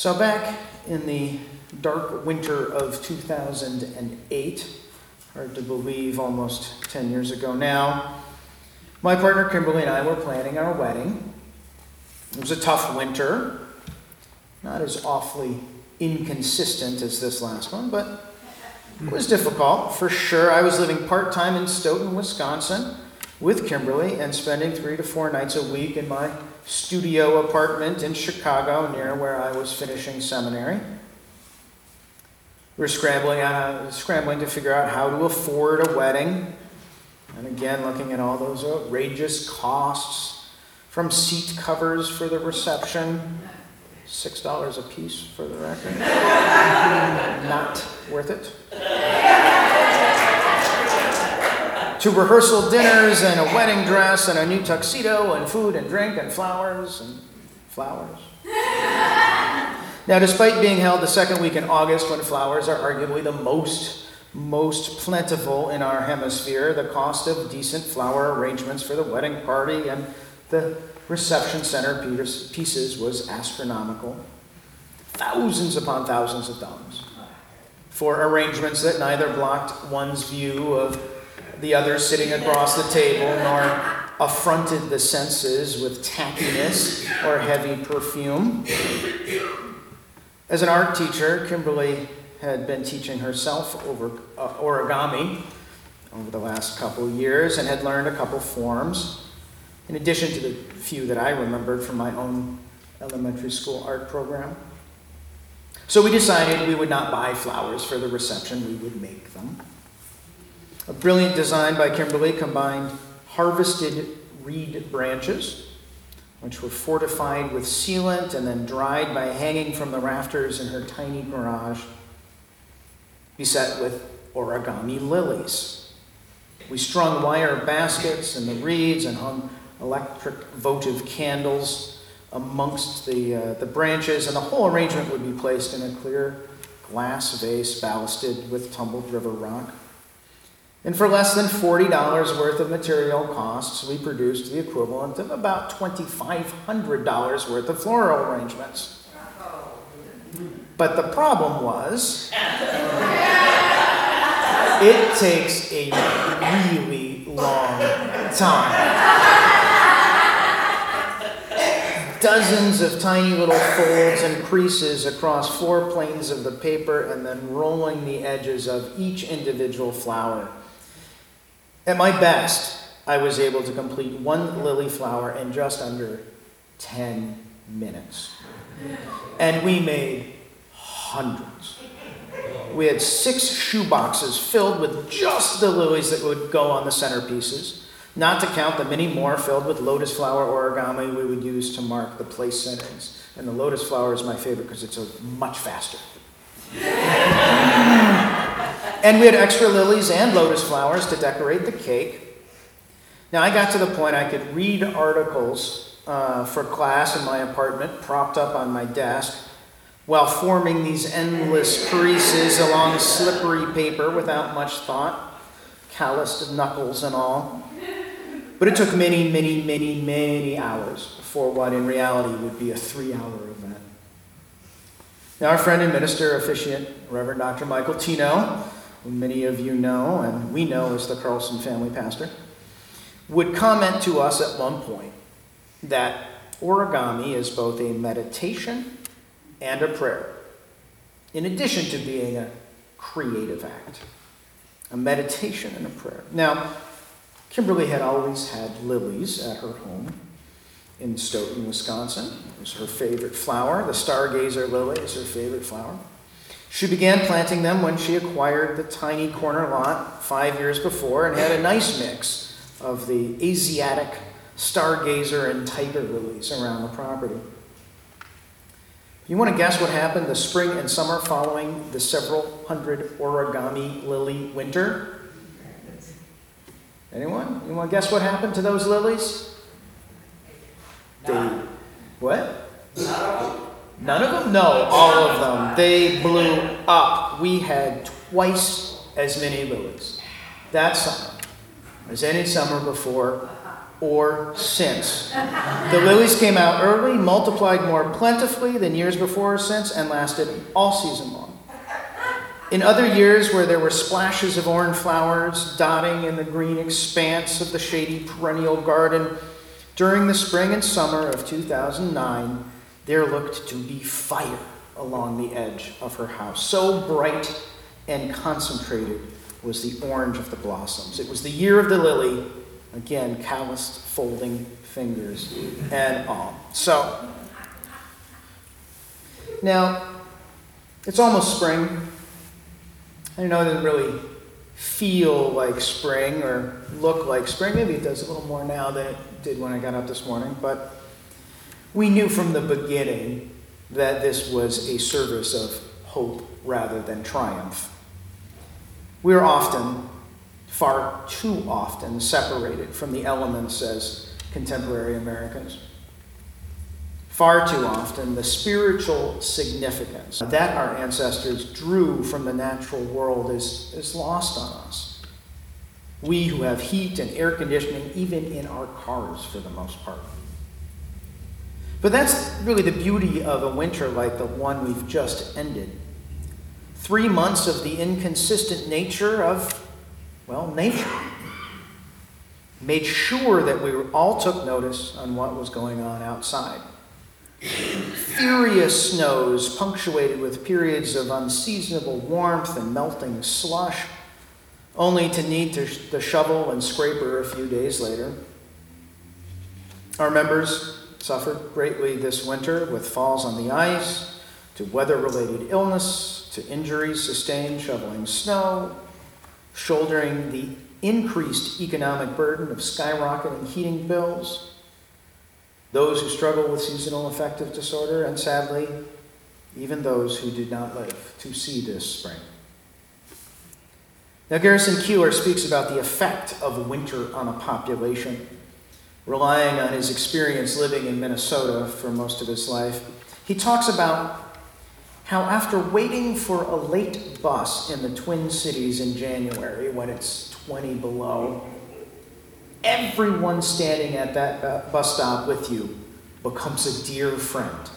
So, back in the dark winter of 2008, hard to believe almost 10 years ago now, my partner Kimberly and I were planning our wedding. It was a tough winter, not as awfully inconsistent as this last one, but it was difficult for sure. I was living part time in Stoughton, Wisconsin with Kimberly and spending three to four nights a week in my studio apartment in Chicago near where I was finishing seminary. We were scrambling, uh, scrambling to figure out how to afford a wedding. And again, looking at all those outrageous costs from seat covers for the reception, $6 a piece for the record. Not worth it. To rehearsal dinners and a wedding dress and a new tuxedo and food and drink and flowers and flowers. now, despite being held the second week in August when flowers are arguably the most most plentiful in our hemisphere, the cost of decent flower arrangements for the wedding party and the reception center pieces was astronomical. Thousands upon thousands of dollars for arrangements that neither blocked one's view of the other sitting across the table, nor affronted the senses with tackiness or heavy perfume. As an art teacher, Kimberly had been teaching herself over uh, origami over the last couple years and had learned a couple forms, in addition to the few that I remembered from my own elementary school art program. So we decided we would not buy flowers for the reception, we would make them. A brilliant design by Kimberly combined harvested reed branches, which were fortified with sealant and then dried by hanging from the rafters in her tiny garage, beset with origami lilies. We strung wire baskets in the reeds and hung electric votive candles amongst the, uh, the branches, and the whole arrangement would be placed in a clear glass vase ballasted with tumbled river rock. And for less than $40 worth of material costs, we produced the equivalent of about $2,500 worth of floral arrangements. But the problem was, it takes a really long time. Dozens of tiny little folds and creases across four planes of the paper, and then rolling the edges of each individual flower at my best, I was able to complete one lily flower in just under 10 minutes. And we made hundreds. We had six shoe boxes filled with just the lilies that would go on the centerpieces, not to count the many more filled with lotus flower origami we would use to mark the place centers. And the lotus flower is my favorite because it's much faster. And we had extra lilies and lotus flowers to decorate the cake. Now, I got to the point I could read articles uh, for class in my apartment, propped up on my desk, while forming these endless creases along slippery paper without much thought, calloused knuckles and all. But it took many, many, many, many hours for what in reality would be a three hour event. Now, our friend and minister officiant, Reverend Dr. Michael Tino, many of you know and we know as the Carlson family pastor, would comment to us at one point that origami is both a meditation and a prayer, in addition to being a creative act. A meditation and a prayer. Now, Kimberly had always had lilies at her home in Stoughton, Wisconsin. It was her favorite flower. The stargazer lily is her favorite flower. She began planting them when she acquired the tiny corner lot five years before and had a nice mix of the Asiatic stargazer and tiger lilies around the property. You want to guess what happened the spring and summer following the several hundred origami lily winter? Anyone? You want to guess what happened to those lilies? They, what? None of them? No, all of them. They blew up. We had twice as many lilies that summer as any summer before or since. The lilies came out early, multiplied more plentifully than years before or since, and lasted all season long. In other years, where there were splashes of orange flowers dotting in the green expanse of the shady perennial garden, during the spring and summer of 2009, there looked to be fire along the edge of her house. So bright and concentrated was the orange of the blossoms. It was the year of the lily, again, calloused, folding fingers and all. So, now, it's almost spring. I know it doesn't really feel like spring or look like spring. Maybe it does a little more now than it did when I got up this morning, but we knew from the beginning that this was a service of hope rather than triumph. We are often, far too often, separated from the elements as contemporary Americans. Far too often, the spiritual significance that our ancestors drew from the natural world is, is lost on us. We who have heat and air conditioning, even in our cars for the most part. But that's really the beauty of a winter like the one we've just ended. Three months of the inconsistent nature of, well, nature. Made sure that we all took notice on what was going on outside. Furious snows, punctuated with periods of unseasonable warmth and melting slush, only to need to, the shovel and scraper a few days later. Our members suffered greatly this winter with falls on the ice, to weather related illness, to injuries sustained shoveling snow, shouldering the increased economic burden of skyrocketing heating bills, those who struggle with seasonal affective disorder, and sadly, even those who did not live to see this spring. Now, Garrison Keillor speaks about the effect of winter on a population relying on his experience living in Minnesota for most of his life, he talks about how, after waiting for a late bus in the Twin Cities in January when it's 20 below, everyone standing at that uh, bus stop with you becomes a dear friend.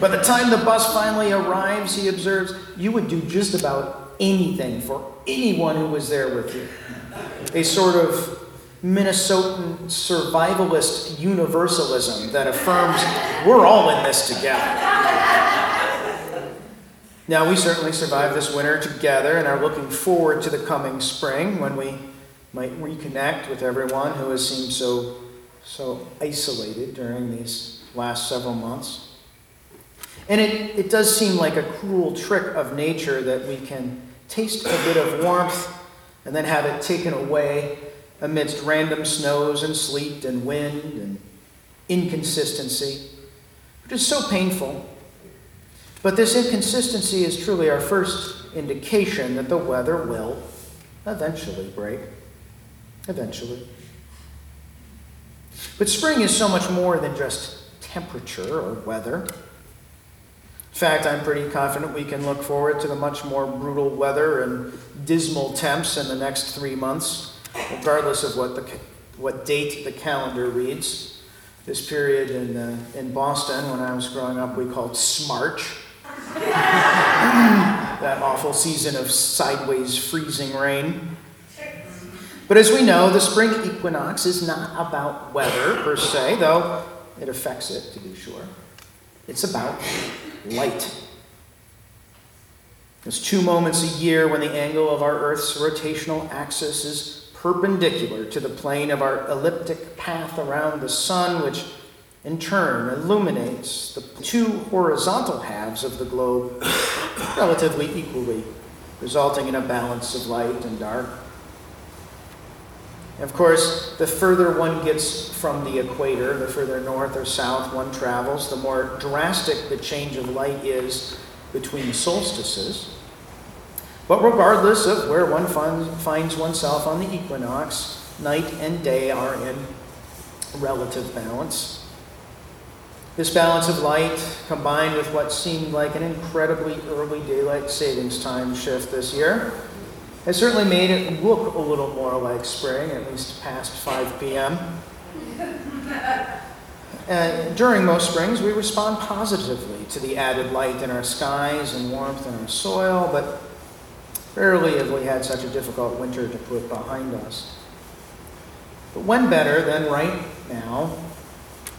By the time the bus finally arrives, he observes, you would do just about anything for anyone who was there with you. A sort of Minnesotan survivalist universalism that affirms we're all in this together. Now, we certainly survived this winter together and are looking forward to the coming spring when we might reconnect with everyone who has seemed so, so isolated during these last several months. And it, it does seem like a cruel trick of nature that we can taste a bit of warmth and then have it taken away amidst random snows and sleet and wind and inconsistency, which is so painful. But this inconsistency is truly our first indication that the weather will eventually break. Eventually. But spring is so much more than just temperature or weather. In fact, I'm pretty confident we can look forward to the much more brutal weather and dismal temps in the next three months regardless of what, the, what date the calendar reads. This period in, uh, in Boston, when I was growing up, we called Smarch. that awful season of sideways freezing rain. But as we know, the spring equinox is not about weather per se, though it affects it to be sure. It's about light. There's two moments a year when the angle of our Earth's rotational axis is perpendicular to the plane of our elliptic path around the sun, which in turn illuminates the two horizontal halves of the globe relatively equally, resulting in a balance of light and dark. Of course, the further one gets from the equator, the further north or south one travels, the more drastic the change of light is between solstices. But regardless of where one finds oneself on the equinox, night and day are in relative balance. This balance of light, combined with what seemed like an incredibly early daylight savings time shift this year, has certainly made it look a little more like spring, at least past 5 p.m. Uh, during most springs, we respond positively to the added light in our skies and warmth in our soil, but rarely have we had such a difficult winter to put behind us. But when better than right now,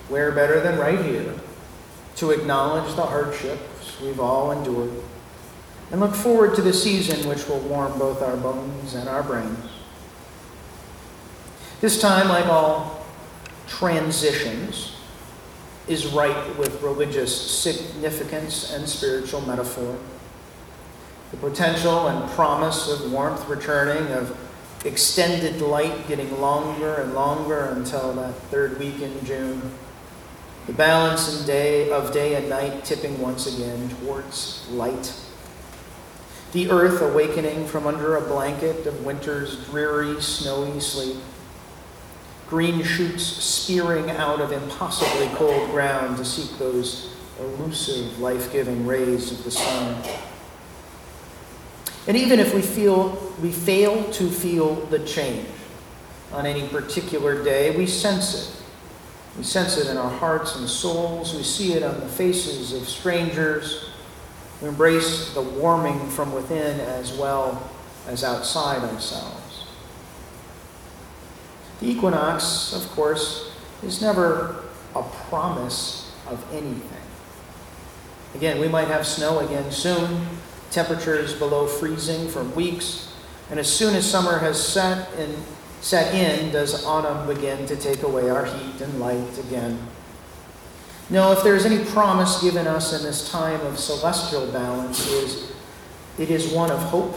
where better than right here, to acknowledge the hardships we've all endured and look forward to the season which will warm both our bones and our brains. This time, like all transitions, is ripe with religious significance and spiritual metaphor. The potential and promise of warmth returning, of extended light getting longer and longer until that third week in June. The balance day of day and night tipping once again towards light. The earth awakening from under a blanket of winter's dreary, snowy sleep green shoots spearing out of impossibly cold ground to seek those elusive, life giving rays of the sun. And even if we feel we fail to feel the change on any particular day, we sense it. We sense it in our hearts and souls. We see it on the faces of strangers. We embrace the warming from within as well as outside ourselves. The equinox, of course, is never a promise of anything. Again, we might have snow again soon, temperatures below freezing for weeks, and as soon as summer has set in, set in, does autumn begin to take away our heat and light again. No, if there is any promise given us in this time of celestial balance, is it is one of hope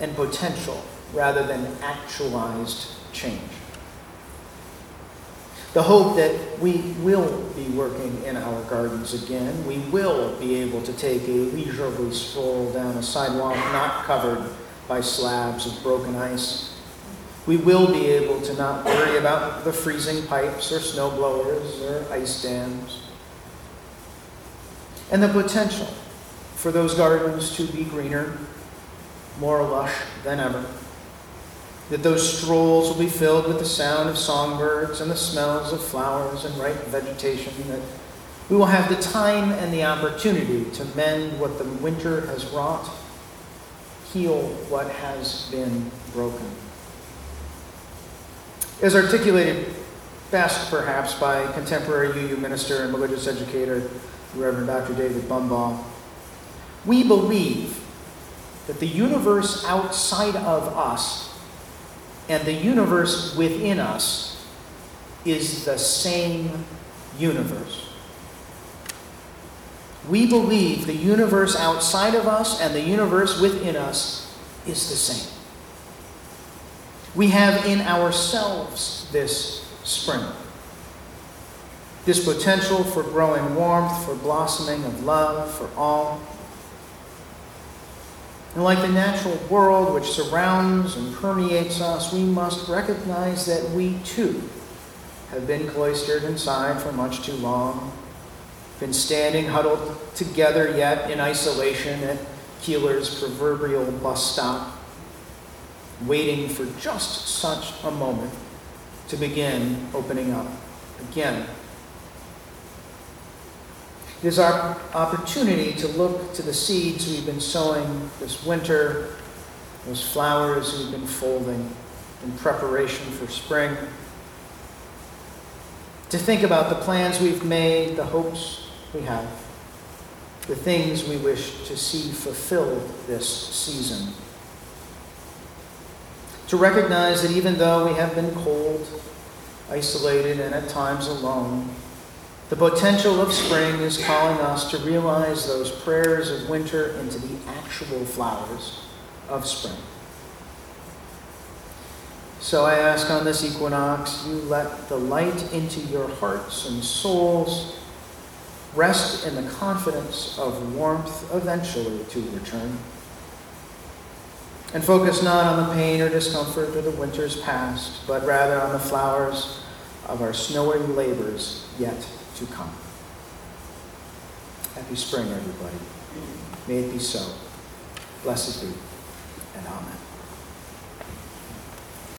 and potential rather than actualized change the hope that we will be working in our gardens again. We will be able to take a leisurely stroll down a sidewalk not covered by slabs of broken ice. We will be able to not worry about the freezing pipes or snow blowers or ice dams. And the potential for those gardens to be greener, more lush than ever that those strolls will be filled with the sound of songbirds and the smells of flowers and ripe vegetation, that we will have the time and the opportunity to mend what the winter has wrought, heal what has been broken. As articulated best, perhaps, by contemporary UU minister and religious educator, Reverend Dr. David Bumbaugh, we believe that the universe outside of us and the universe within us is the same universe. We believe the universe outside of us and the universe within us is the same. We have in ourselves this spring, this potential for growing warmth, for blossoming of love for all. And like the natural world which surrounds and permeates us, we must recognize that we too have been cloistered inside for much too long, been standing huddled together yet in isolation at Keillor's proverbial bus stop, waiting for just such a moment to begin opening up again it is our opportunity to look to the seeds we've been sowing this winter, those flowers we've been folding in preparation for spring. To think about the plans we've made, the hopes we have, the things we wish to see fulfilled this season. To recognize that even though we have been cold, isolated, and at times alone, the potential of spring is calling us to realize those prayers of winter into the actual flowers of spring. So I ask on this equinox, you let the light into your hearts and souls rest in the confidence of warmth eventually to return. And focus not on the pain or discomfort of the winter's past, but rather on the flowers of our snowy labors yet to come. Happy spring, everybody. May it be so. Blessed be, and amen.